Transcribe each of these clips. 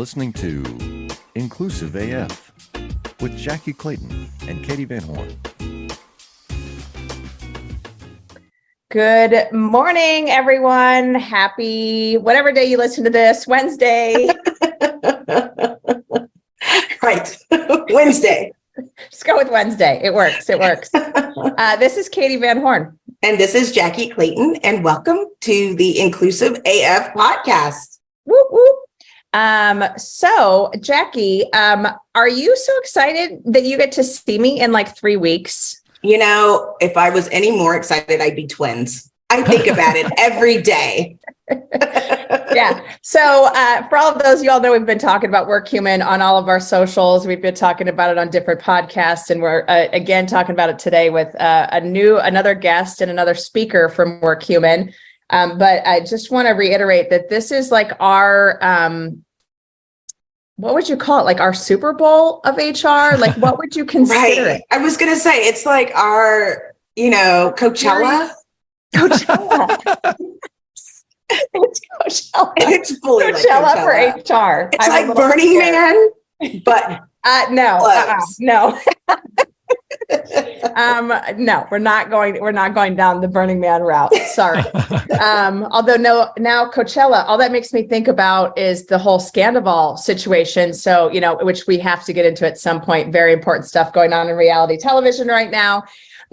listening to Inclusive AF with Jackye Clayton and Katee Van Horn. Good morning, everyone. Happy whatever day you listen to this, Wednesday. right. Wednesday. Just go with Wednesday. It works. It works. Uh, this is Katee Van Horn. And this is Jackye Clayton. And welcome to the Inclusive AF podcast. Whoop, whoop. Um, so Jackye, um, are you so excited that you get to see me in like three weeks? You know, if I was any more excited, I'd be twins. I think about it every day. yeah. So, uh, for all of those, you all know we've been talking about Workhuman on all of our socials. We've been talking about it on different podcasts, and we're uh, again talking about it today with uh, a new, another guest and another speaker from Workhuman. Um, but I just want to reiterate that this is like our um, what would you call it? Like our Super Bowl of HR? Like what would you consider right. it? I was gonna say it's like our, you know, Coachella. Coachella. it's Coachella. It's fully Coachella, like Coachella. for HR. It's I'm like Burning Man, but uh, no, uh-uh, no. um, no, we're not going. We're not going down the Burning Man route. Sorry. um, although no, now Coachella. All that makes me think about is the whole Scandoval situation. So you know, which we have to get into at some point. Very important stuff going on in reality television right now.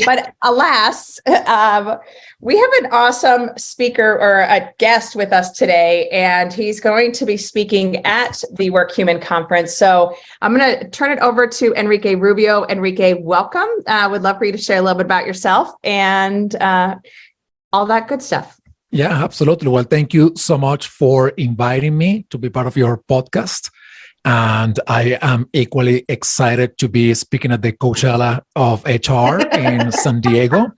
But alas, um, we have an awesome speaker or a guest with us today, and he's going to be speaking at the Workhuman Conference. So I'm going to turn it over to Enrique Rubio. Enrique, welcome. Uh, would love for you to share a little bit about yourself and uh, all that good stuff. Yeah, absolutely. Well, thank you so much for inviting me to be part of your podcast. And I am equally excited to be speaking at the Coachella of HR in San Diego.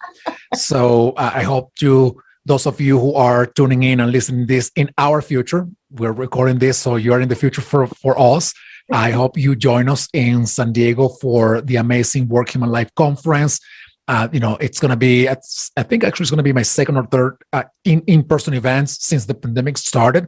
So uh, I hope to those of you who are tuning in and listening this in our future, we're recording this, so you're in the future for, for us. I hope you join us in San Diego for the amazing Workhuman Live Conference uh, you know, it's going to be, I think actually it's going to be my second or third uh, in, in-person events since the pandemic started.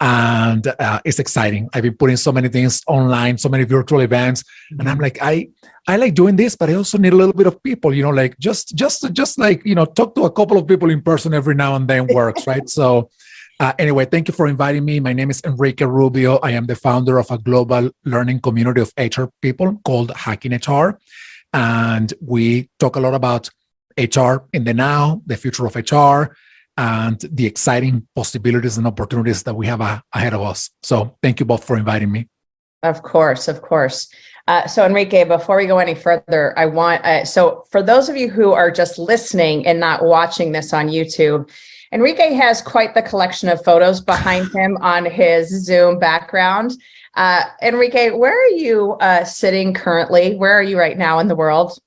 And uh, it's exciting. I've been putting so many things online, so many virtual events. Mm-hmm. And I'm like, I, I like doing this, but I also need a little bit of people, you know, like just, just, just like, you know, talk to a couple of people in person every now and then works, right? So uh, anyway, thank you for inviting me. My name is Enrique Rubio. I am the founder of a global learning community of HR people called Hacking HR. And we talk a lot about HR in the now, the future of HR, and the exciting possibilities and opportunities that we have ahead of us. So thank you both for inviting me. Of course, of course. Uh, so Enrique, before we go any further, I want uh, so for those of you who are just listening and not watching this on YouTube, Enrique has quite the collection of photos behind him on his Zoom background. Uh, Enrique, where are you uh, sitting currently? Where are you right now in the world?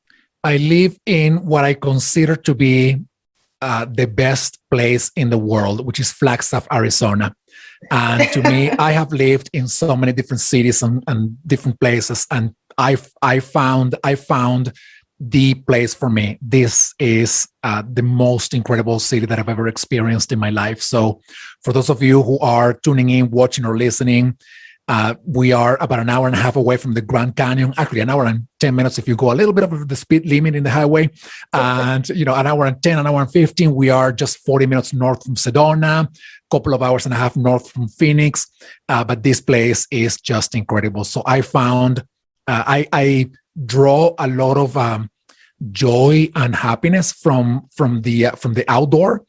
I live in what I consider to be uh, the best place in the world, which is Flagstaff, Arizona. And to me, I have lived in so many different cities and, and different places, and I I found I found the place for me. This is uh, the most incredible city that I've ever experienced in my life. So, for those of you who are tuning in, watching, or listening, uh, we are about an hour and a half away from the Grand Canyon. Actually, an hour and ten minutes if you go a little bit over the speed limit in the highway, and you know, an hour and ten, an hour and fifteen. We are just forty minutes north from Sedona, a couple of hours and a half north from Phoenix. Uh, but this place is just incredible. So I found uh, I, I draw a lot of um, joy and happiness from from the uh, from the outdoor,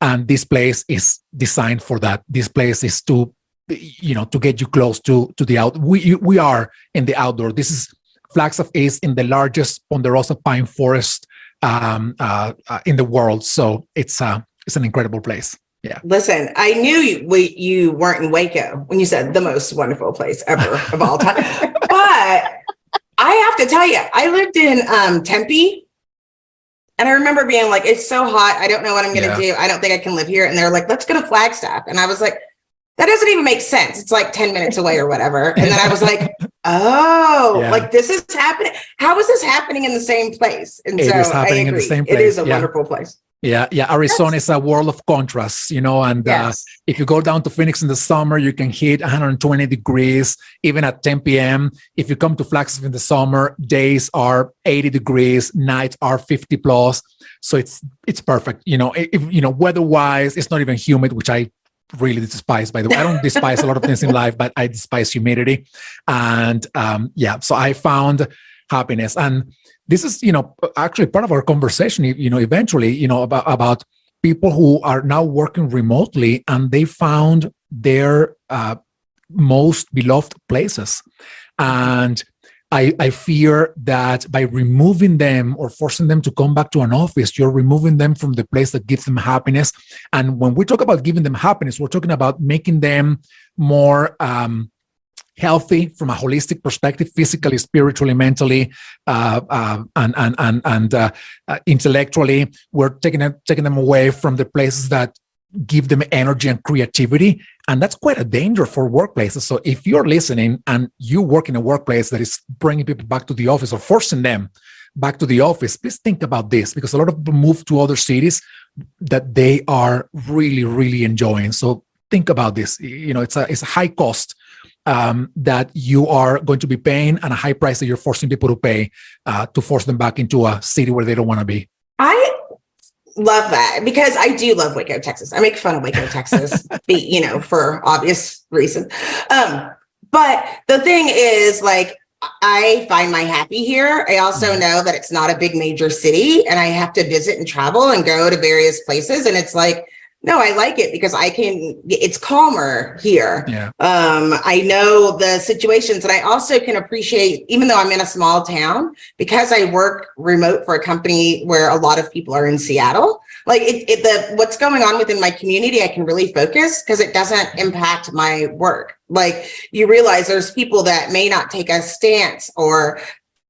and this place is designed for that. This place is to you know to get you close to to the out we we are in the outdoor this is flagstaff is in the largest ponderosa pine forest um, uh, uh, in the world so it's uh it's an incredible place yeah listen i knew you, we, you weren't in waco when you said the most wonderful place ever of all time but i have to tell you i lived in um, tempe and I remember being like, it's so hot. I don't know what I'm going to yeah. do. I don't think I can live here. And they're like, let's go to Flagstaff. And I was like, that doesn't even make sense. It's like 10 minutes away or whatever. And then I was like, oh, yeah. like this is happening. How is this happening in the same place? And it so is happening in the same place. It is a yeah. wonderful place. Yeah, yeah. Arizona is a world of contrasts, you know. And uh, if you go down to Phoenix in the summer, you can hit 120 degrees even at 10 p.m. If you come to Flagstaff in the summer, days are 80 degrees, nights are 50 plus. So it's it's perfect. You know, if you know weather-wise, it's not even humid, which I really despise. By the way, I don't despise a lot of things in life, but I despise humidity. And um, yeah, so I found happiness and this is you know actually part of our conversation you know eventually you know about about people who are now working remotely and they found their uh, most beloved places and I, I fear that by removing them or forcing them to come back to an office, you're removing them from the place that gives them happiness. And when we talk about giving them happiness, we're talking about making them more um, healthy from a holistic perspective, physically, spiritually, mentally, uh, uh, and and and and uh, uh, intellectually. We're taking taking them away from the places that give them energy and creativity, and that's quite a danger for workplaces. So if you're listening and you work in a workplace that is bringing people back to the office or forcing them back to the office, please think about this because a lot of people move to other cities that they are really really enjoying. So think about this. You know, it's a it's a high cost um, that you are going to be paying and a high price that you're forcing people to pay uh, to force them back into a city where they don't want to be. I love that because I do love Waco, Texas. I make fun of Waco, Texas, be, you know, for obvious reasons. Um, but the thing is, like, I find my happy here. I also know that it's not a big major city and I have to visit and travel and go to various places. And it's like, no, I like it because I can, it's calmer here. Yeah. Um, I know the situations and I also can appreciate, even though I'm in a small town, because I work remote for a company where a lot of people are in Seattle, like it, it the what's going on within my community, I can really focus because it doesn't impact my work. Like you realize there's people that may not take a stance or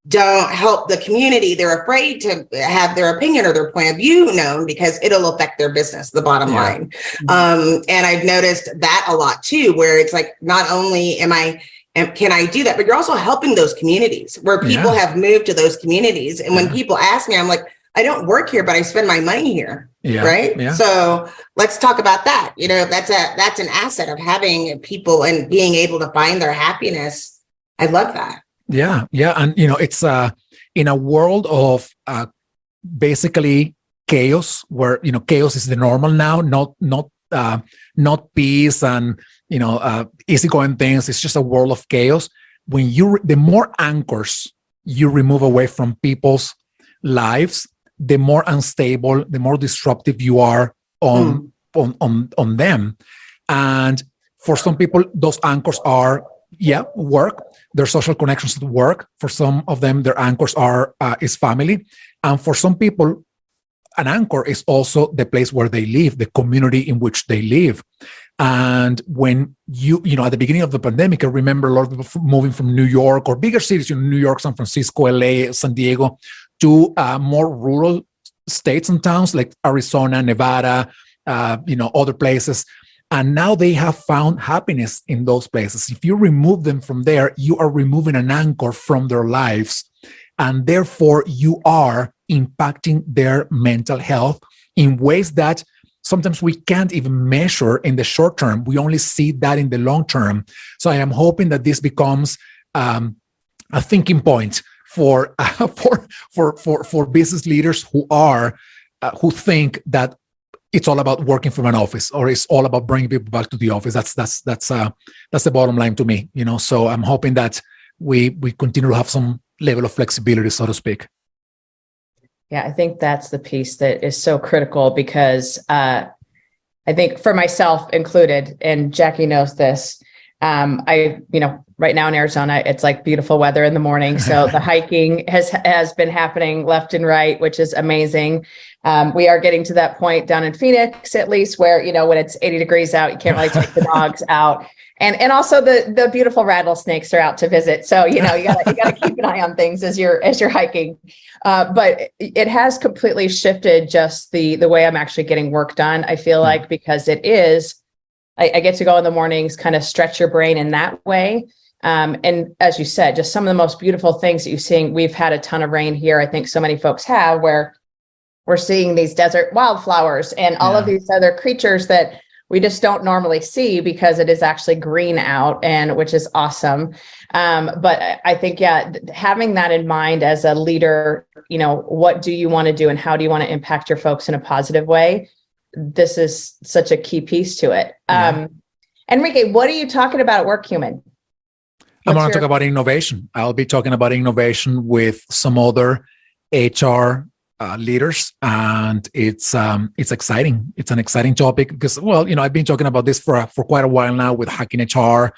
don't help the community. They're afraid to have their opinion or their point of view known because it'll affect their business, the bottom Yeah. line. Um, and I've noticed that a lot too, where it's like, not only am I, can I do that, but you're also helping those communities where people Yeah. have moved to those communities. And when Yeah. people ask me, I'm like, I don't work here, but I spend my money here. Yeah. Right. So let's talk about that. You know, that's a, that's an asset of having people and being able to find their happiness. I love that. Yeah, yeah, and you know, it's uh in a world of uh basically chaos, where you know chaos is the normal now, not not uh not peace and you know uh easygoing things. It's just a world of chaos. When you re- the more anchors you remove away from people's lives, the more unstable, the more disruptive you are on on on on them. And for some people, those anchors are yeah work. Their social connections work. For some of them their anchors are uh, is family. And for some people an anchor is also the place where they live the community in which they live. And when you you know at the beginning of the pandemic i remember a lot of people moving from new york or bigger cities you know new york san francisco la san diego to uh, more rural states and towns like arizona nevada uh, you know other places and now they have found happiness in those places. If you remove them from there, you are removing an anchor from their lives. And therefore, you are impacting their mental health in ways that sometimes we can't even measure in the short term. We only see that in the long term. So I am hoping that this becomes um, a thinking point for, uh, for, for, for, for business leaders who are, uh, who think that it's all about working from an office or it's all about bringing people back to the office that's that's that's uh that's the bottom line to me you know so i'm hoping that we we continue to have some level of flexibility so to speak Yeah, I think that's the piece that is so critical because uh, I think for myself included, and Jackye knows this. Um, I, you know, right now in Arizona, it's like beautiful weather in the morning, so the hiking has has been happening left and right, which is amazing. Um, we are getting to that point down in Phoenix, at least, where you know when it's 80 degrees out, you can't really take the dogs out, and and also the the beautiful rattlesnakes are out to visit. So you know you got you got to keep an eye on things as you're as you're hiking. Uh, but it has completely shifted just the the way I'm actually getting work done. I feel like because it is, I, I get to go in the mornings, kind of stretch your brain in that way. Um, and as you said, just some of the most beautiful things that you're seeing. We've had a ton of rain here. I think so many folks have where we're seeing these desert wildflowers and all of these other creatures that we just don't normally see because it is actually green out and which is awesome um, but I- i think yeah having that in mind as a leader you know what do you want to do and how do you want to impact your folks in a positive way this is such a key piece to it Yeah. um, enrique what are you talking about at Workhuman I'm going to talk about innovation. I'll be talking about innovation with some other HR uh, leaders, and it's um, it's exciting. It's an exciting topic because, well, you know, I've been talking about this for for quite a while now with hacking HR,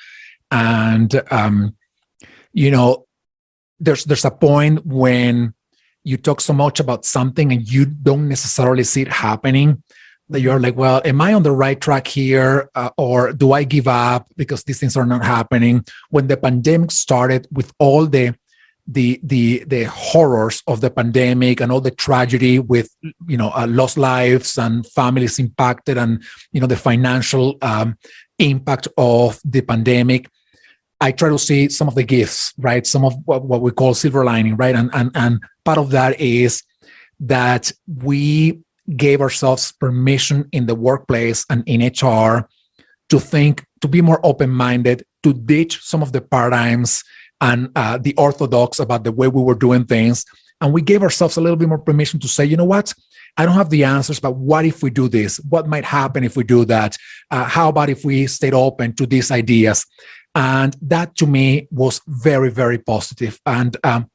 and um, you know, there's there's a point when you talk so much about something and you don't necessarily see it happening that you're like, well, am I on the right track here, uh, or do I give up because these things are not happening? When the pandemic started, with all the the the the horrors of the pandemic and all the tragedy with you know uh, lost lives and families impacted and you know the financial um, impact of the pandemic i try to see some of the gifts right some of what, what we call silver lining right and and and part of that is that we gave ourselves permission in the workplace and in hr to think to be more open-minded to ditch some of the paradigms and uh, the orthodox about the way we were doing things. And we gave ourselves a little bit more permission to say, you know what? I don't have the answers, but what if we do this? What might happen if we do that? Uh, how about if we stayed open to these ideas? And that to me was very, very positive. And um,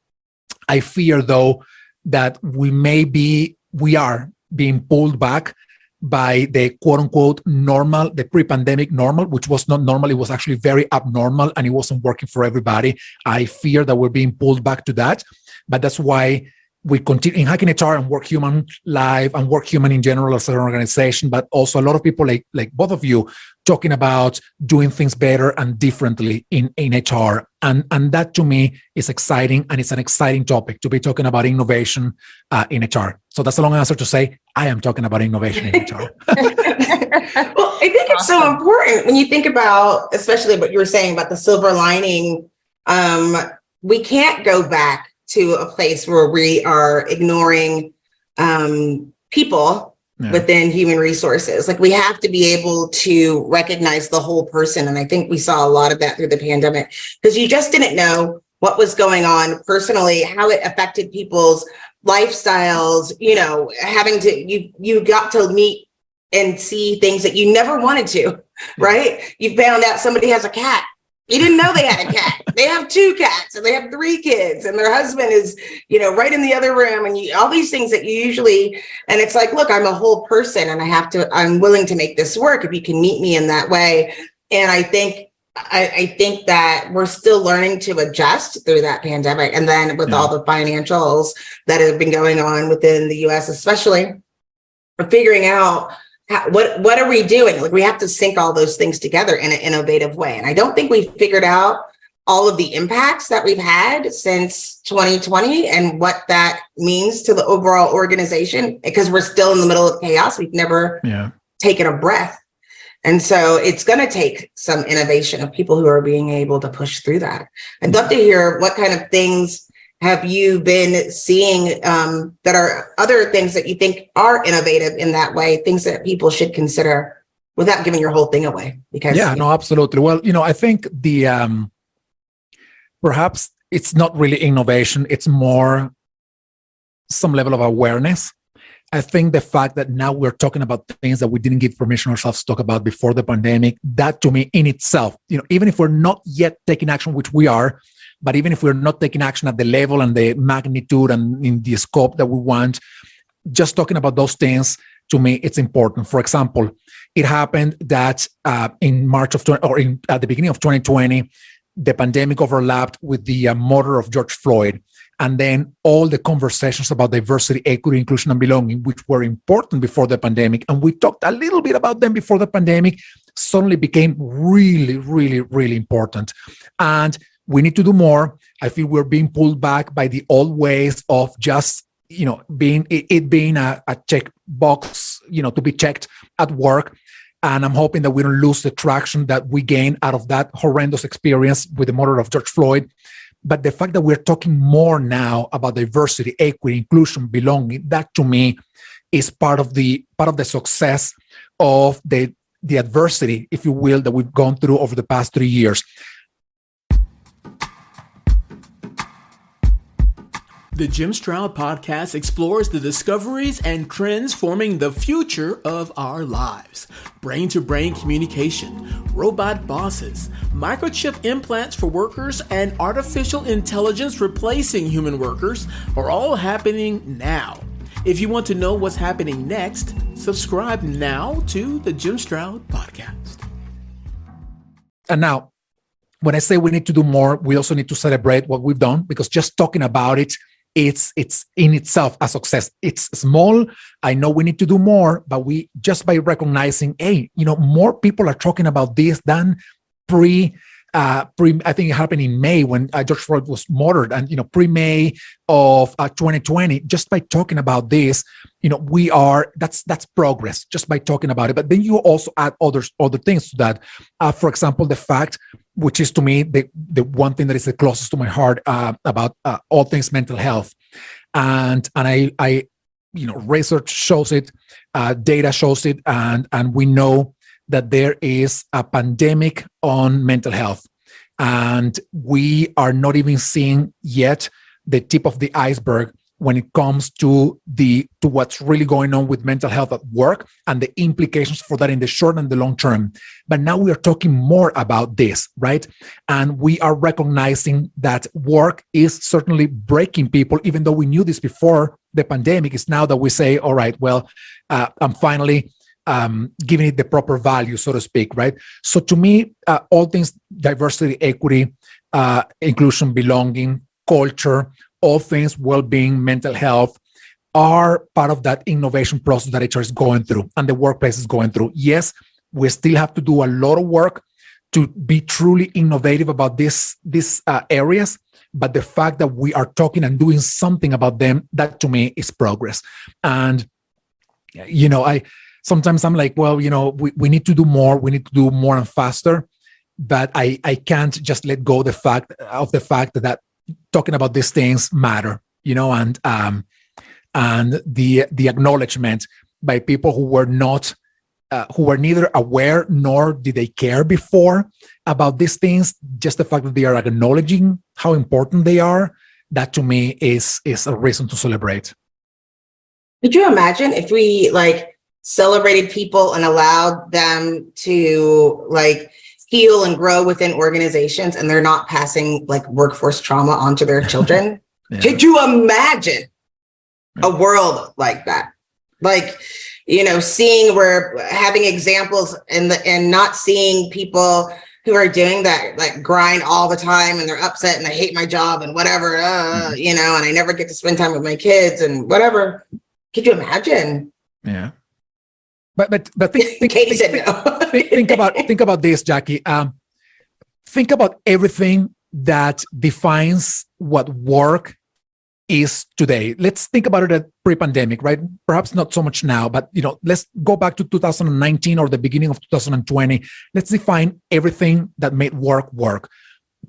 I fear, though, that we may be, we are being pulled back by the quote unquote normal, the pre pandemic normal, which was not normal. It was actually very abnormal and it wasn't working for everybody. I fear that we're being pulled back to that. But that's why we continue in hacking HR and work human live and Workhuman in general as an organization, but also a lot of people like like both of you talking about doing things better and differently in, in HR. And, and that to me is exciting and it's an exciting topic to be talking about innovation uh, in HR. So that's a long answer to say I am talking about innovation in HR. well, I think it's so important when you think about, especially what you were saying about the silver lining. Um, we can't go back to a place where we are ignoring um, people Yeah. within human resources. Like we have to be able to recognize the whole person. And I think we saw a lot of that through the pandemic because you just didn't know what was going on personally, how it affected people's lifestyles, you know, having to you you got to meet and see things that you never wanted to, right? You found out somebody has a cat. You didn't know they had a cat. they have two cats and they have three kids and their husband is, you know, right in the other room and you all these things that you usually and it's like, look, I'm a whole person and I have to I'm willing to make this work if you can meet me in that way. And I think I, I think that we're still learning to adjust through that pandemic. And then with Yeah. all the financials that have been going on within the US, especially we're figuring out how, what what are we doing? Like we have to sync all those things together in an innovative way. And I don't think we've figured out all of the impacts that we've had since 2020 and what that means to the overall organization because we're still in the middle of chaos. We've never Yeah. taken a breath. And so it's going to take some innovation of people who are being able to push through that. I'd love to hear what kind of things have you been seeing um, that are other things that you think are innovative in that way, things that people should consider without giving your whole thing away? Because Yeah, no, absolutely. Well, you know, I think the um perhaps it's not really innovation, it's more some level of awareness. I think the fact that now we're talking about things that we didn't give permission ourselves to talk about before the pandemic, that to me in itself, you know, even if we're not yet taking action, which we are, but even if we're not taking action at the level and the magnitude and in the scope that we want, just talking about those things to me it's important. For example it happened that uh, in march of 20 or in, at the beginning of 2020 the pandemic overlapped with the uh, murder of george floyd and then all the conversations about diversity equity inclusion and belonging which were important before the pandemic and we talked a little bit about them before the pandemic suddenly became really really really important. And we need to do more. I feel we're being pulled back by the old ways of just you know being it, it being a, a check box you know to be checked at work. And i'm hoping that we don't lose the traction that we gained out of that horrendous experience with the murder of george floyd But the fact that we're talking more now about diversity, equity, inclusion, belonging, that to me is part of the part of the success of the the adversity, if you will, that we've gone through over the past three years. The Jim Stroud podcast explores the discoveries and trends forming the future of our lives. Brain to brain communication, robot bosses, microchip implants for workers, and artificial intelligence replacing human workers are all happening now. If you want to know what's happening next, subscribe now to the Jim Stroud podcast. And now, when I say we need to do more, we also need to celebrate what we've done because just talking about it it's it's in itself a success. It's small. I know we need to do more but we just by recognizing hey you know more people are talking about this than pre uh, pre, I think it happened in May when uh, George Floyd was murdered, and you know, pre-May of uh, 2020. Just by talking about this, you know, we are that's that's progress just by talking about it. But then you also add other other things to that. Uh, for example, the fact which is to me the, the one thing that is the closest to my heart uh, about uh, all things mental health and and i i you know research shows it uh, data shows it and and we know that there is a pandemic on mental health. And we are not even seeing yet the tip of the iceberg when it comes to the to what's really going on with mental health at work and the implications for that in the short and the long term. But now we are talking more about this right? And we are recognizing that work is certainly breaking people even though we knew this before the pandemic. Is now that we say all right well uh, i'm finally um, giving it the proper value so to speak right so to me uh, all things diversity equity uh, inclusion belonging culture all things well-being, mental health are part of that innovation process that HR is going through and the workplace is going through. Yes, we still have to do a lot of work to be truly innovative about this these uh, areas but the fact that we are talking and doing something about them that to me is progress and you know i sometimes i'm like well you know we, we need to do more. We need to do more and faster. But i i can't just let go the fact of the fact that talking about these things matter you know and um and the the acknowledgement by people who were not uh, who were neither aware nor did they care before about these things. Just the fact that they are acknowledging how important they are that to me is is a reason to celebrate. Could you imagine if we like celebrated people and allowed them to like heal and grow within organizations and they're not passing like workforce trauma onto their children. yeah. Could you imagine a world like that? Like, you know, seeing where having examples and the and not seeing people who are doing that like grind all the time and they're upset and I hate my job and whatever, uh, mm-hmm. you know, and I never get to spend time with my kids and whatever. Could you imagine? Yeah. But but but think, think, Katee think, said no. think, think about think about this, Jackye. Um, think about everything that defines what work is today. Let's think about it at pre-pandemic, right? Perhaps not so much now, but you know, let's go back to 2019 or the beginning of 2020. Let's define everything that made work work.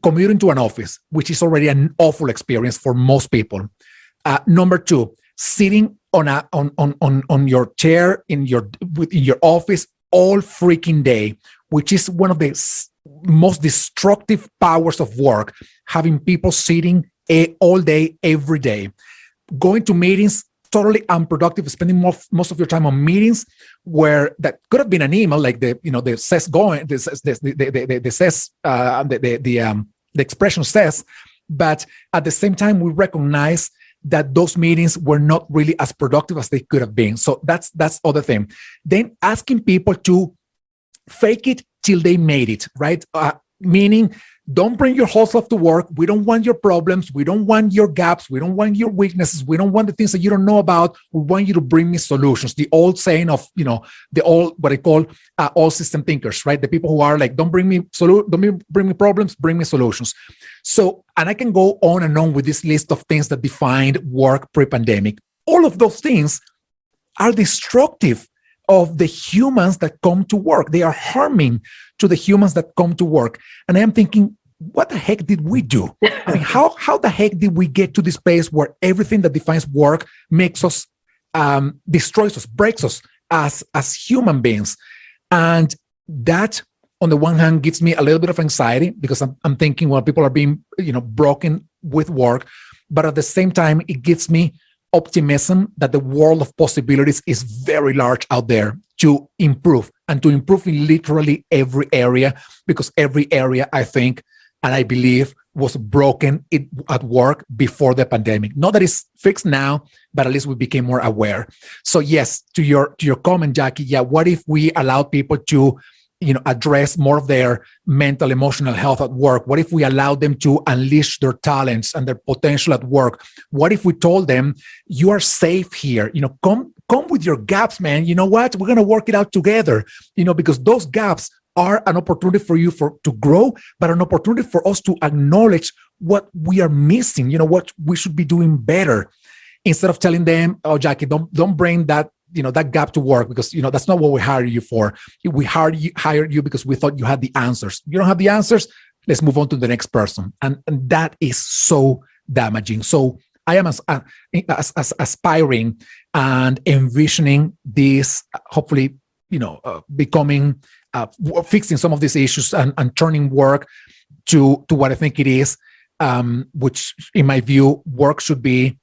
Commuting to an office, which is already an awful experience for most people. Uh, number two, sitting on a on on on, on your chair in your in your office all freaking day, which is one of the most destructive powers of work, having people sitting a, all day, every day, going to meetings totally unproductive, spending most, most of your time on meetings where that could have been an email like the you know the says going the the the, the, the says uh, the the the, um, the expression says, but at the same time we recognize that those meetings were not really as productive as they could have been. So that's that's other thing. Then asking people to fake it till they made it, right? Uh, meaning don't bring your whole self to work. We don't want your problems. We don't want your gaps. We don't want your weaknesses. We don't want the things that you don't know about. We want you to bring me solutions. The old saying of, you know, the old, what I call uh, all system thinkers, right? The people who are like, don't bring me, solu- don't bring me problems, bring me solutions. So, and I can go on and on with this list of things that defined work pre pandemic. All of those things are destructive of the humans that come to work. They are harming to the humans that come to work. And I am thinking, what the heck did we do? I mean, how how the heck did we get to this place where everything that defines work makes us um, destroys us, breaks us as as human beings, and that on the one hand gives me a little bit of anxiety because I'm, I'm thinking well people are being you know broken with work but at the same time it gives me optimism that the world of possibilities is very large out there to improve and to improve in literally every area because every area i think and i believe was broken it, at work before the pandemic. Not that it's fixed now but at least we became more aware. So yes to your to your comment jackye yeah what if we allow people to you know address more of their mental emotional health at work? What if we allow them to unleash their talents and their potential at work? What if we told them you are safe here. You know come come with your gaps man. You know what? We're going to work it out together. You know because those gaps are an opportunity for you for to grow but an opportunity for us to acknowledge what we are missing you know what we should be doing better. Instead of telling them oh jackye don't don't bring that you know that gap to work because you know that's not what we hired you for. We hired you hired you because we thought you had the answers. You don't have the answers. Let's move on to the next person. And, and that is so damaging. So i am as, as, as aspiring and envisioning this hopefully you know uh, becoming uh, fixing some of these issues and, and turning work to to what i think it is um, which in my view work should be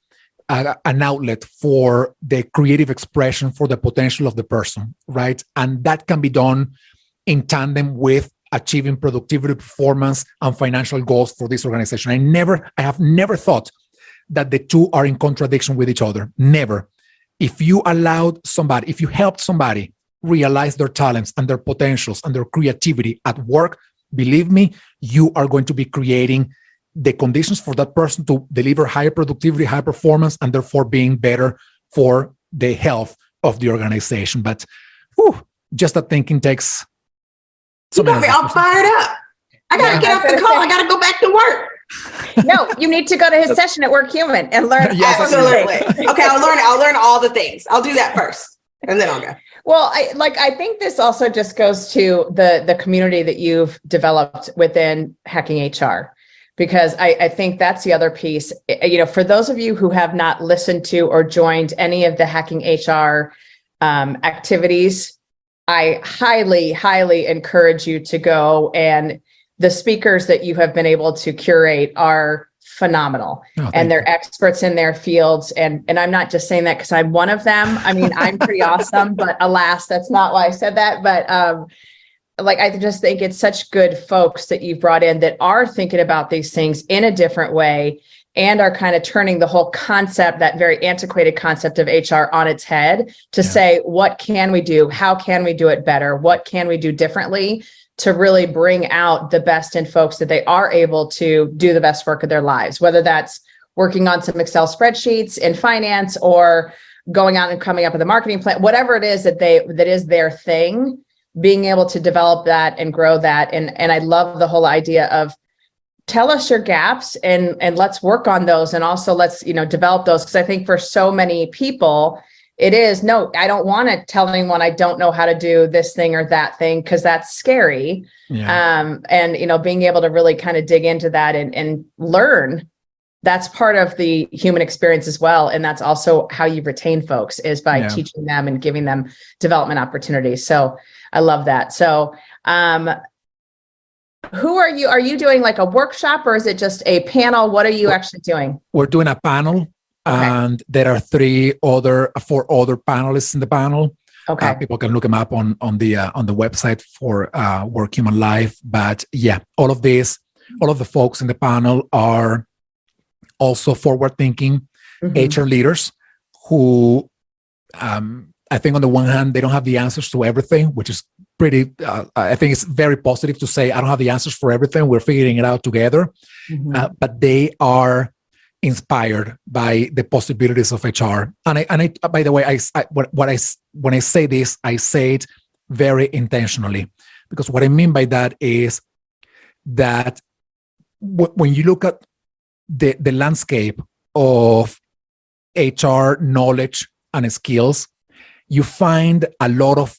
a, an outlet for the creative expression for the potential of the person, right? And that can be done in tandem with achieving productivity, performance, and financial goals for this organization. I never, I have never thought that the two are in contradiction with each other. Never. If you allowed somebody, if you helped somebody realize their talents and their potentials and their creativity at work, believe me, you are going to be creating the conditions for that person to deliver higher productivity, high performance, and therefore being better for the health of the organization. But whew, just that thinking takes. So you got me all fired up. I gotta yeah. get off the call. I gotta go back to work. no, you need to go to his session at WorkHuman and learn. yes, absolutely. okay, I'll learn. I'll learn all the things. I'll do that first, and then I'll go. Well, I like. I think this also just goes to the the community that you've developed within Hacking HR because I, I, think that's the other piece. You know, for those of you who have not listened to or joined any of the Hacking HR um, activities, I highly, highly encourage you to go. And the speakers that you have been able to curate are phenomenal oh, and they're you. experts in their fields and and I'm not just saying that cuz I'm one of them. I mean, I'm pretty awesome, but alas, that's not why I said that, but um like I just think it's such good folks that you've brought in that are thinking about these things in a different way and are kind of turning the whole concept, that very antiquated concept of HR on its head to yeah. say, what can we do? How can we do it better? What can we do differently to really bring out the best in folks that they are able to do the best work of their lives, whether that's working on some Excel spreadsheets in finance or going out and coming up with a marketing plan, whatever it is that they that is their thing being able to develop that and grow that. And and I love the whole idea of tell us your gaps and and let's work on those and also let's you know develop those. Because I think for so many people it is no I don't want to tell anyone I don't know how to do this thing or that thing because that's scary yeah. um and you know being able to really kind of dig into that and and learn that's part of the human experience as well and that's also how you retain folks is by yeah. teaching them and giving them development opportunities so I love that. So, um, who are you? Are you doing like a workshop or is it just a panel? What are you actually doing? We're doing a panel, okay. and there are three other, four other panelists in the panel. Okay, uh, people can look them up on on the uh, on the website for uh, Workhuman Live. But yeah, all of this, all of the folks in the panel are also forward thinking mm-hmm. HR leaders who um, I think on the one hand, they don't have the answers to everything, which is pretty, uh, I think it's very positive to say, I don't have the answers for everything. We're figuring it out together. Mm-hmm. Uh, but they are inspired by the possibilities of HR. And I, and I, by the way, I, I what, what I, when I say this, I say it very intentionally because what I mean by that is that w- when you look at the, the landscape of HR knowledge and skills, you find a lot of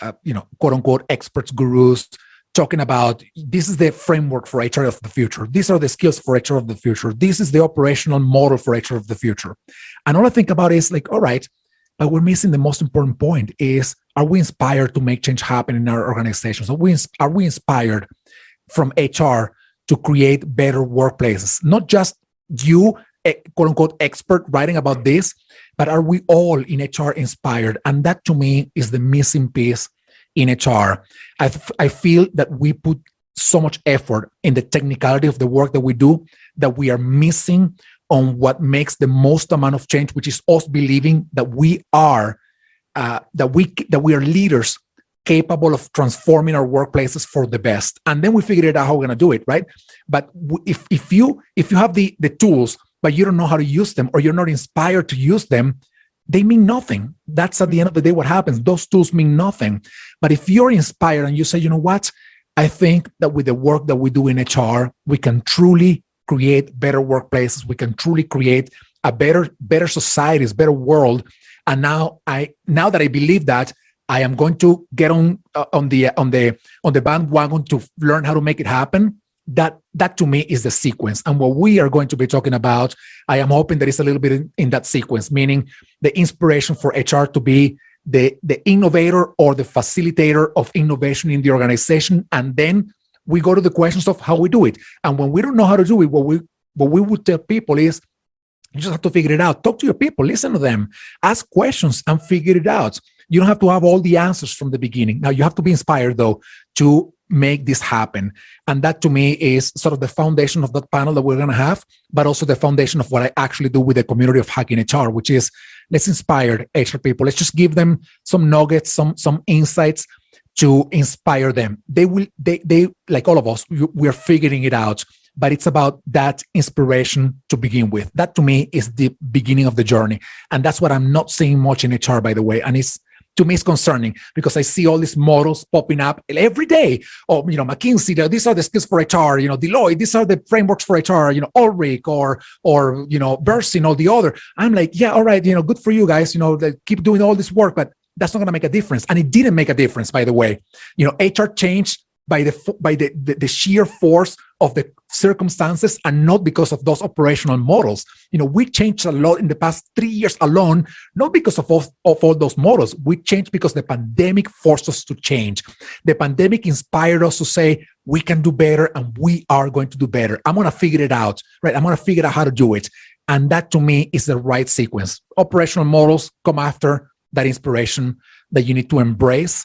uh, you know quote unquote experts gurus talking about this is the framework for HR of the future. These are the skills for HR of the future. This is the operational model for HR of the future. And all I think about is like, all right, but we're missing the most important point is are we inspired to make change happen in our organizations? Are we, are we inspired from HR to create better workplaces? Not just you, eh, quote unquote, expert writing about this, but are we all in HR inspired? And that to me is the missing piece in HR. I, f- I feel that we put so much effort in the technicality of the work that we do that we are missing on what makes the most amount of change, which is us believing that we are uh, that we that we are leaders capable of transforming our workplaces for the best, and then we figured out how we're going to do it, right? But if if you if you have the the tools but you don't know how to use them or you're not inspired to use them, they mean nothing. That's at the end of the day what happens. Those tools mean nothing. But if you're inspired and you say, you know what, I think that with the work that we do in HR, we can truly create better workplaces. We can truly create a better, better societies, better world. And now I, now that I believe that, I am going to get on uh, on the on the on the bandwagon to learn how to make it happen that that to me is the sequence. And what we are going to be talking about i am hoping there is a little bit in, in, that sequence meaning the inspiration for hr to be the the innovator or the facilitator of innovation in the organization. And then we go to the questions of how we do it. And when we don't know how to do it what we what we would tell people is you just have to figure it out. Talk to your people listen to them ask questions and figure it out. You don't have to have all the answers from the beginning. Now you have to be inspired though to make this happen. And that to me is sort of the foundation of that panel that we're going to have, but also the foundation of what I actually do with the community of hacking HR, which is let's inspire HR people. Let's just give them some nuggets, some some insights to inspire them. They will they they like all of us, we're figuring it out. But it's about that inspiration to begin with. That to me is the beginning of the journey. And that's what I'm not seeing much in HR, by the way. And it's to me is concerning because I see all these models popping up every day. Oh, you know, McKinsey, these are the skills for HR, you know, Deloitte, these are the frameworks for HR, you know, Ulrich or, or, you know, Bersin or the other. I'm like, yeah, all right, you know, good for you guys, you know, keep doing all this work, but that's not going to make a difference. And it didn't make a difference, by the way. You know, HR changed by the by the, the, the sheer force of the circumstances and not because of those operational models. You know, we changed a lot in the past three years alone, not because of all, of all those models. We changed because the pandemic forced us to change. The pandemic inspired us to say, we can do better and we are going to do better. I'm going to figure it out, right? I'm going to figure out how to do it. And that to me is the right sequence. Operational models come after that inspiration that you need to embrace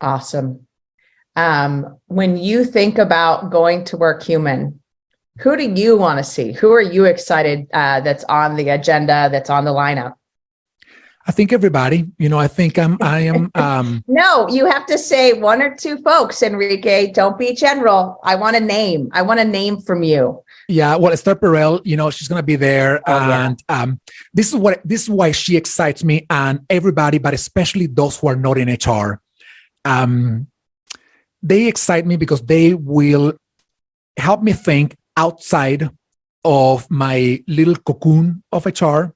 Awesome. Um, when you think about going to Workhuman, who do you want to see? Who are you excited uh, that's on the agenda, that's on the lineup? I think everybody, you know, I think I'm, I am. Um, no, you have to say one or two folks, Enrique. Don't be general. I want a name. I want a name from you. Yeah, well, Esther Perel, you know, she's gonna be there, oh, and yeah. um, this is what this is why she excites me and everybody, but especially those who are not in HR um, they excite me because they will help me think outside of my little cocoon of HR.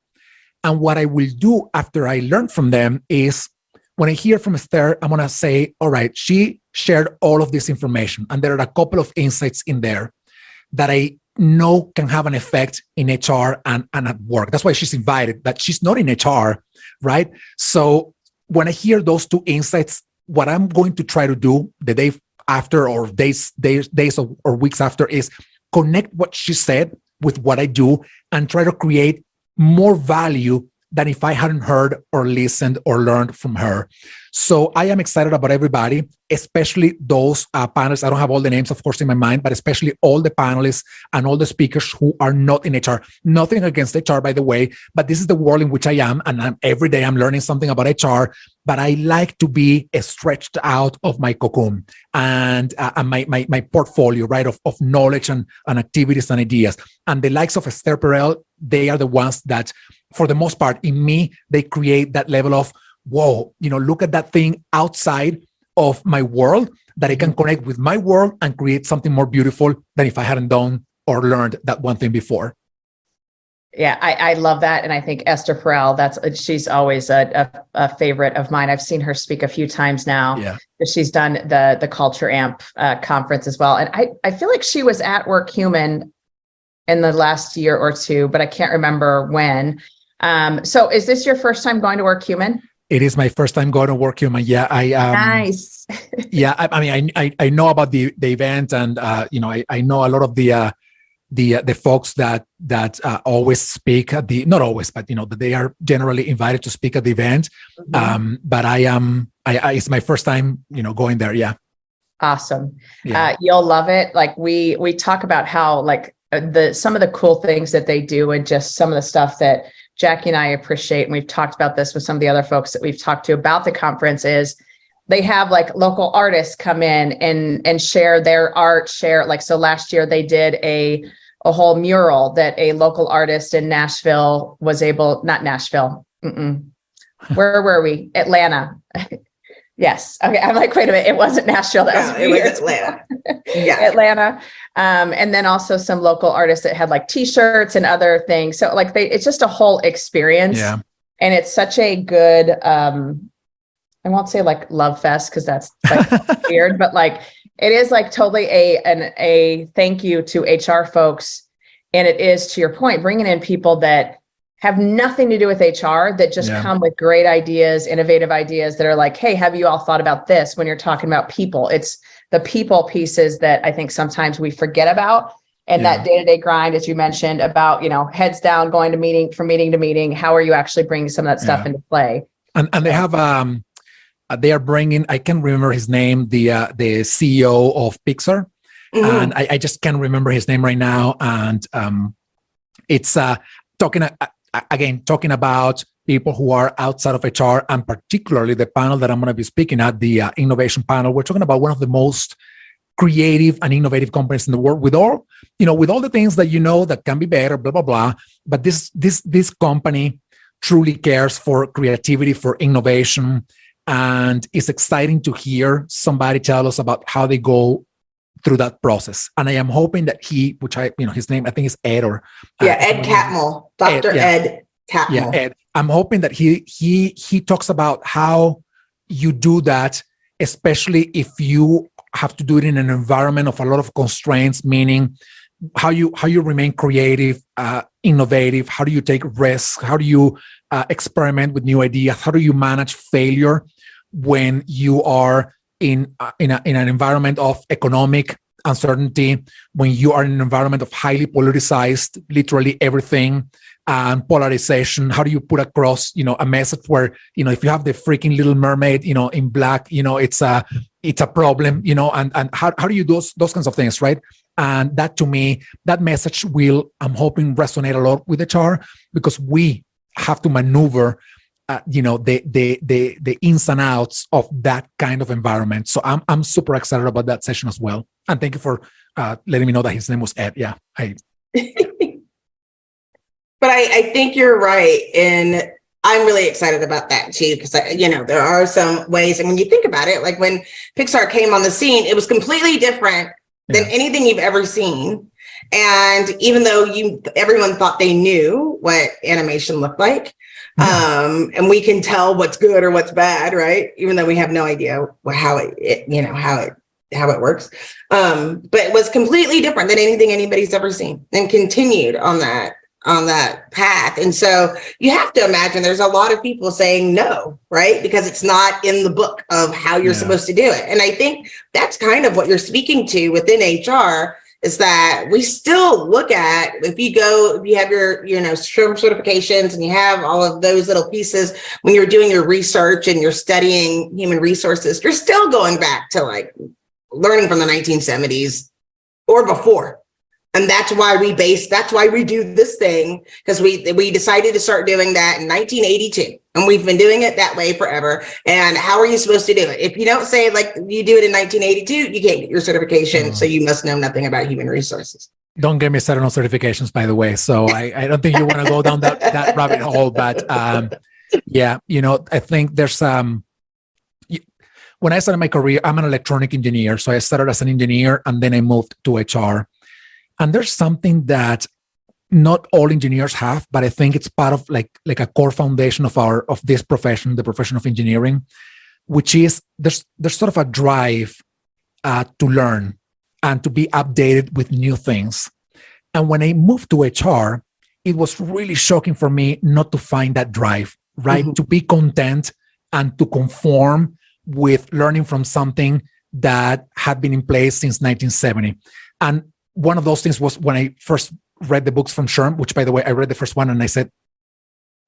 And what I will do after I learn from them is when I hear from Esther, I'm going to say, all right, she shared all of this information. And there are a couple of insights in there that I know can have an effect in HR and, and at work. That's why she's invited, but she's not in HR, right? So when I hear those two insights, what I'm going to try to do the day after or days days days or weeks after is connect what she said with what I do and try to create more value than if I hadn't heard or listened or learned from her. So I am excited about everybody, especially those uh, panelists. I don't have all the names, of course, in my mind, but especially all the panelists and all the speakers who are not in HR. Nothing against HR, by the way, but this is the world in which I am, and I'm, every day I'm learning something about HR. But I like to be stretched out of my cocoon and, uh, and my, my my portfolio, right, of, of knowledge and, and activities and ideas. And the likes of Esther Perel, they are the ones that for the most part, in me, they create that level of, whoa, you know, look at that thing outside of my world that I can connect with my world and create something more beautiful than if I hadn't done or learned that one thing before. Yeah, I, I love that, and I think Esther Perel. That's she's always a, a, a, favorite of mine. I've seen her speak a few times now. Yeah, she's done the the Culture Amp uh, conference as well, and I I feel like she was at Workhuman in the last year or two, but I can't remember when. Um, so is this your first time going to Workhuman? It is my first time going to Workhuman. Yeah, I um, nice. yeah, I, I, mean, I, I, I know about the the event, and uh, you know, I, I know a lot of the uh, the uh, the folks that that uh, always speak at the not always, but you know, that they are generally invited to speak at the event. Mm-hmm. Um, but I am, I, I, it's my first time, you know, going there. Yeah. Awesome. Yeah. Uh, you'll love it. Like we we talk about how like uh, the some of the cool things that they do, and just some of the stuff that Jackye and I appreciate, and we've talked about this with some of the other folks that we've talked to about the conference, is they have like local artists come in and and share their art, share like so last year they did a a whole mural that a local artist in Nashville was able, not Nashville. Mm-mm. Where were we? Atlanta. Yes. Okay. I'm like, wait a minute. It wasn't Nashville. That was, it was Atlanta. yeah. Atlanta. Um, and then also some local artists that had like t-shirts and other things. So like they, it's just a whole experience. Yeah. And it's such a good, um, I won't say like love fest because that's like weird, but like it is like totally a an a thank you to HR folks. And it is to your point, bringing in people that have nothing to do with HR that just yeah. come with great ideas, innovative ideas that are like, hey, have you all thought about this when you're talking about people? It's the people pieces that I think sometimes we forget about. And yeah. that day-to-day grind, as you mentioned, about you know heads down, going to meeting from meeting to meeting. How are you actually bringing some of that stuff yeah. into play? And and they have um, uh, they are bringing. I can't remember his name. The uh, the CEO of Pixar, mm-hmm. and I, I, just can't remember his name right now. And um, it's uh talking. Uh, again, talking about people who are outside of HR and particularly the panel that I'm going to be speaking at, the uh, innovation panel. We're talking about one of the most creative and innovative companies in the world with all, you know, with all the things that you know that can be better, blah, blah, blah. But this, this, this company truly cares for creativity, for innovation. And it's exciting to hear somebody tell us about how they go through that process. And I am hoping that he, which I, you know, his name I think is Ed or uh, yeah, Ed Catmull, Doctor Ed, yeah. Ed Catmull. Yeah, Ed. I'm hoping that he he he talks about how you do that, especially if you have to do it in an environment of a lot of constraints, meaning how you how you remain creative, uh, innovative. How do you take risks? How do you uh, experiment with new ideas? How do you manage failure when you are in uh, in, a, in an environment of economic uncertainty when you are in an environment of highly politicized literally everything and polarization how do you put across you know a message where you know if you have the freaking little mermaid you know in black you know it's a it's a problem you know and and how, how do you do those those kinds of things right? And that to me that message will i'm hoping resonate a lot with hr because we have to maneuver uh, you know the the the the ins and outs of that kind of environment. So I'm I'm super excited about that session as well. And thank you for uh, letting me know that his name was Ed. Yeah, I. but I, I think you're right, and I'm really excited about that too because you know there are some ways, and when you think about it, like when Pixar came on the scene, it was completely different than yeah. anything you've ever seen. And even though you everyone thought they knew what animation looked like, um, and we can tell what's good or what's bad, right? Even though we have no idea how it, it you know, how it how it works. Um, but it was completely different than anything anybody's ever seen, and continued on that on that path. And so you have to imagine there's a lot of people saying no, right? Because it's not in the book of how you're yeah. supposed to do it. And I think that's kind of what you're speaking to within HR is that we still look at if you go if you have your you know certifications and you have all of those little pieces when you're doing your research and you're studying human resources you're still going back to like learning from the 1970s or before. And that's why we base that's why we do this thing because we we decided to start doing that in 1982 and we've been doing it that way forever. And how are you supposed to do it? If you don't say like you do it in 1982 you can't get your certification. Mm. so you must know nothing about human resources. Don't get me started on certifications by the way. So i, I don't think you want to go down that, that rabbit hole but um, yeah you know i think there's um when i started my career i'm an electronic engineer. So i started as an engineer and then i moved to hr and there's something that not all engineers have but i think it's part of like like a core foundation of our of this profession the profession of engineering which is there's there's sort of a drive uh, to learn and to be updated with new things. And when i moved to hr it was really shocking for me not to find that drive right? Mm-hmm. to be content and to conform with learning from something that had been in place since 1970 and one of those things was when I first read the books from SHRM, which by the way, I read the first one and I said,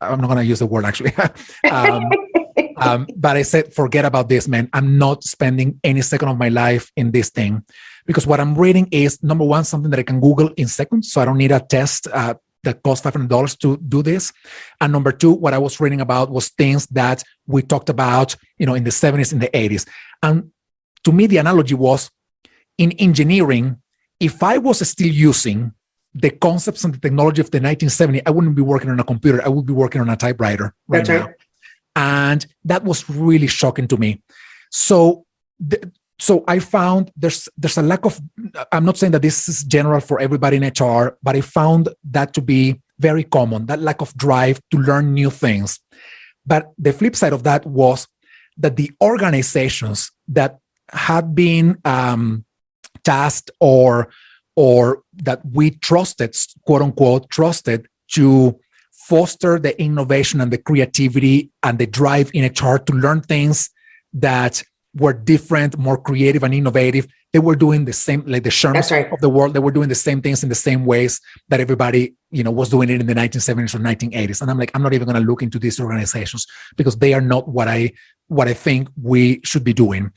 I'm not going to use the word actually. um, um, but I said, forget about this, man. I'm not spending any second of my life in this thing because what I'm reading is number one, something that I can Google in seconds. So I don't need a test uh, that costs $500 to do this. And number two, what I was reading about was things that we talked about, you know, in the 70s, in the 80s. And to me, the analogy was in engineering, if I was still using the concepts and the technology of the 1970s, I wouldn't be working on a computer. I would be working on a typewriter right That's now. Right. And that was really shocking to me. So, the, so I found there's there's a lack of. I'm not saying that this is general for everybody in HR, but I found that to be very common. That lack of drive to learn new things. But the flip side of that was that the organizations that had been um, tasked or or that we trusted quote unquote trusted to foster the innovation and the creativity and the drive in hr to learn things that were different more creative and innovative. They were doing the same like the SHRMs right. of the world they were doing the same things in the same ways that everybody you know was doing it in the 1970s or 1980s and i'm like i'm not even going to look into these organizations because they are not what i what i think we should be doing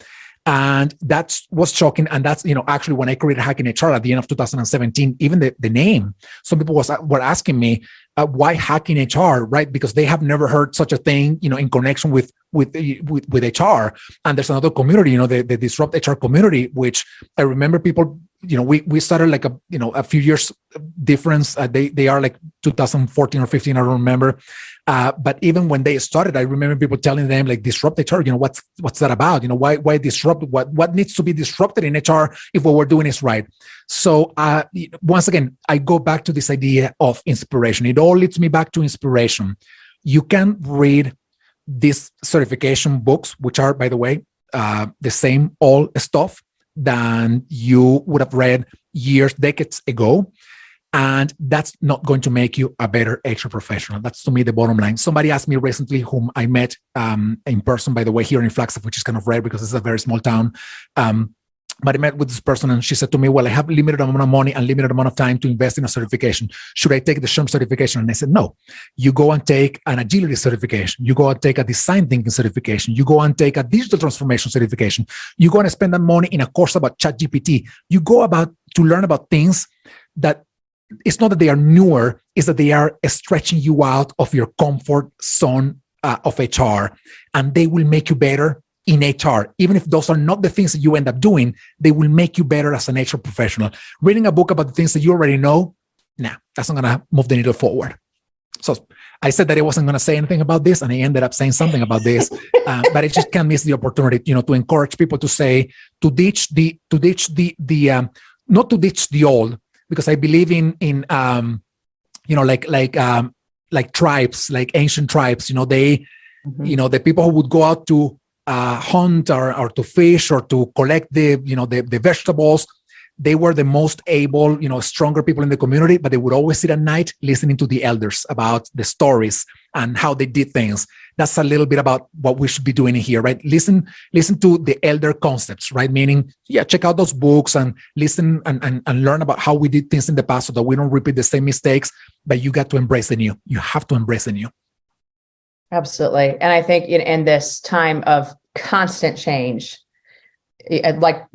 and that was shocking. And that's you know actually when i created hacking hr at the end of 2017 even the, the name some people was were asking me uh, why hacking hr right? Because they have never heard such a thing you know in connection with with with, with hr and there's another community you know the, the disrupt hr community which i remember people you know we we started like a you know a few years difference. Uh, they they are like 2014 or 15 i don't remember uh, but even when they started, I remember people telling them like disrupt HR. You know what's what's that about? You know why why disrupt? What what needs to be disrupted in HR if what we're doing is right? So uh, once again, I go back to this idea of inspiration. It all leads me back to inspiration. You can read these certification books, which are by the way uh, the same all stuff than you would have read years, decades ago. And that's not going to make you a better HR professional. That's to me the bottom line. Somebody asked me recently, whom I met um, in person, by the way, here in Flagstaff, which is kind of rare because it's a very small town. Um, but I met with this person and she said to me, Well, I have limited amount of money and limited amount of time to invest in a certification. Should I take the SHRM certification? And I said, No. You go and take an agility certification. You go and take a design thinking certification. You go and take a digital transformation certification. You go and spend that money in a course about ChatGPT. You go about to learn about things that it's not that they are newer, it's that they are stretching you out of your comfort zone uh, of HR and they will make you better in HR. Even if those are not the things that you end up doing, they will make you better as an HR professional. Reading a book about the things that you already know, nah, that's not going to move the needle forward. So I said that I wasn't going to say anything about this, and I ended up saying something about this. Uh, but I just can't miss the opportunity, you know, to encourage people to say to ditch the to ditch the the um, not to ditch the old, because I believe in in um, you know like like um, like tribes, like ancient tribes. You know they, mm-hmm. you know the people who would go out to uh, hunt or, or to fish or to collect the you know the, the vegetables they were the most able you know stronger people in the community but they would always sit at night listening to the elders about the stories and how they did things. That's a little bit about what we should be doing here, right? Listen, listen to the elder concepts, right? Meaning, yeah, check out those books and listen and, and, and learn about how we did things in the past so that we don't repeat the same mistakes. But you got to embrace the new. You have to embrace the new. Absolutely. And I think in, in this time of constant change, like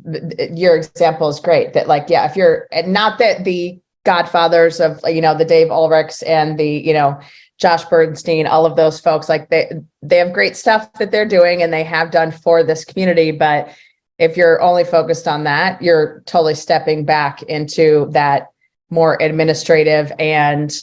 your example is great that like, yeah, if you're not that the godfathers of, you know, the Dave Ulrichs and the, you know, Josh Bersin, all of those folks, like they, they have great stuff that they're doing and they have done for this community. But if you're only focused on that, you're totally stepping back into that more administrative and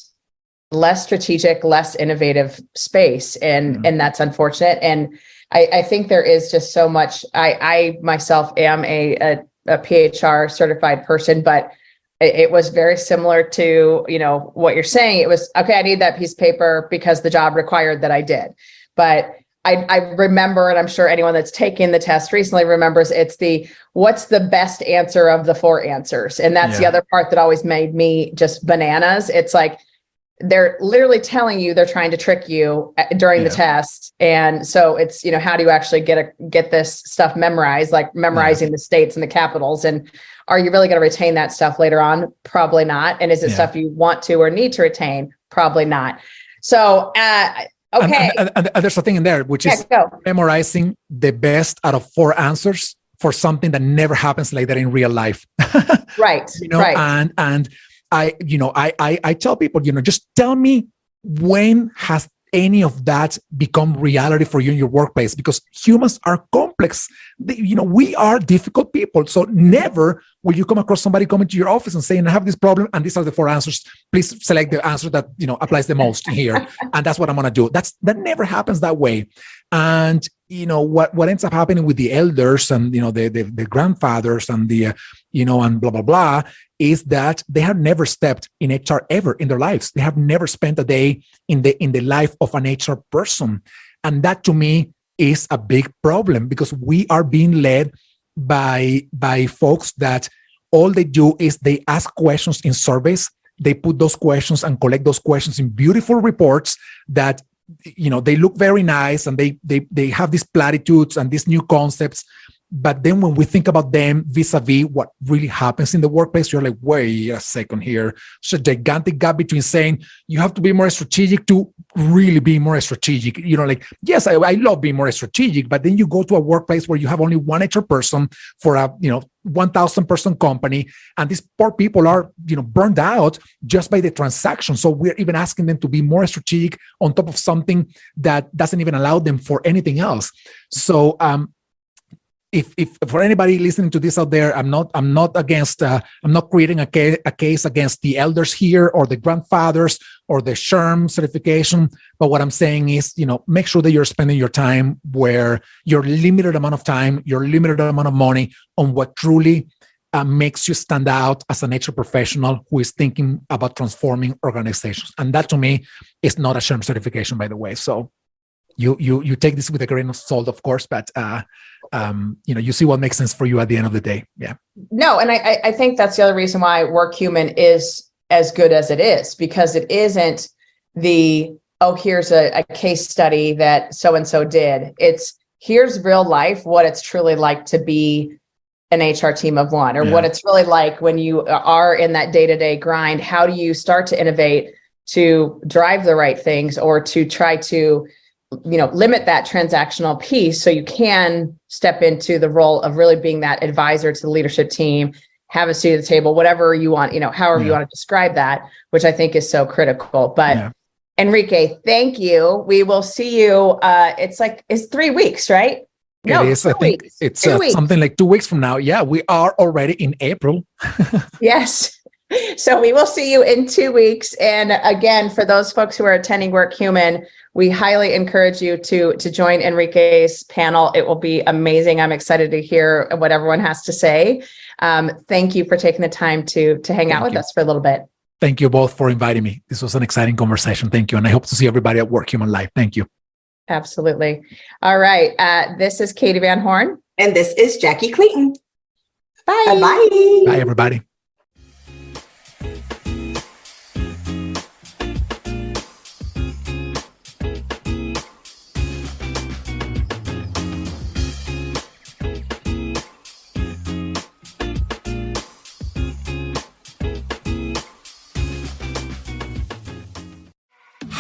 less strategic, less innovative space. And mm-hmm. and that's unfortunate. And I, I think there is just so much. I, I myself am a, a, a PHR certified person, but it, it was very similar to, you know, what you're saying. It was, okay, I need that piece of paper because the job required that I did. But I, I, remember, and I'm sure anyone that's taken the test recently remembers it's the what's the best answer of the four answers. And that's yeah. the other part that always made me just bananas. It's like they're literally telling you they're trying to trick you uh, during yeah. the test. And so it's you know how do you actually get a get this stuff memorized like memorizing yeah. the states and the capitals? And are you really going to retain that stuff later on? Probably not. And is it yeah. stuff you want to or need to retain? Probably not. So uh, okay. and, and, and, there's a thing in there which is memorizing the best out of four answers for something that never happens like that in real life. Right you know right. and and I, you know, I, I, I tell people, you know, just tell me when has any of that become reality for you in your workplace? Because humans are complex. You know we are difficult people. So never will you come across somebody coming to your office and saying i have this problem and these are the four answers. Please select the answer that you know applies the most here. And that's what i'm going to do. That's that never happens that way. And you know what what ends up happening with the elders and you know the the, the grandfathers and the uh, you know and blah blah blah is that they have never stepped in hr ever in their lives. They have never spent a day in the in the life of an hr person. And that to me is a big problem because we are being led by by folks that all they do is they ask questions in surveys. They put those questions and collect those questions in beautiful reports that you know they look very nice and they they they have these platitudes and these new concepts but then when we think about them vis-a-vis what really happens in the workplace you're like wait a second here. It's a gigantic gap between saying you have to be more strategic to really be more strategic. You know like yes I, I love being more strategic but then you go to a workplace where you have only one HR person for a you know 1000 person company and these poor people are you know burned out just by the transaction. So we're even asking them to be more strategic on top of something that doesn't even allow them for anything else. So um if, if for anybody listening to this out there, I'm not I'm not against uh, I'm not creating a, ca- a case against the elders here or the grandfathers or the SHRM certification. But what I'm saying is, you know, make sure that you're spending your time where your limited amount of time, your limited amount of money on what truly uh, makes you stand out as an HR professional who is thinking about transforming organizations. And that to me is not a SHRM certification, by the way. So you you you take this with a grain of salt, of course, but uh, um, you know you see what makes sense for you at the end of the day. Yeah. No, and I I think that's the other reason why Workhuman is as good as it is because it isn't the oh here's a, a case study that so and so did. It's here's real life what it's truly like to be an HR team of one or yeah. what it's really like when you are in that day-to-day grind. How do you start to innovate to drive the right things or to try to you know limit that transactional piece so you can step into the role of really being that advisor to the leadership team have a seat at the table whatever you want you know however yeah. you want to describe that which i think is so critical but yeah. enrique thank you we will see you uh it's like it's three weeks right no, it is. I think weeks. it's uh, something like two weeks from now. Yeah, we are already in April. yes. So we will see you in two weeks. And again, for those folks who are attending Workhuman, we highly encourage you to to join Enrique's panel. It will be amazing. I'm excited to hear what everyone has to say. Um, thank you for taking the time to to hang thank out with you. us for a little bit. Thank you both for inviting me. This was an exciting conversation. Thank you, and I hope to see everybody at Workhuman Live. Thank you. Absolutely. All right. Uh, this is Katee Van Horn, and this is Jackye Clayton. Bye. Bye. Bye, everybody.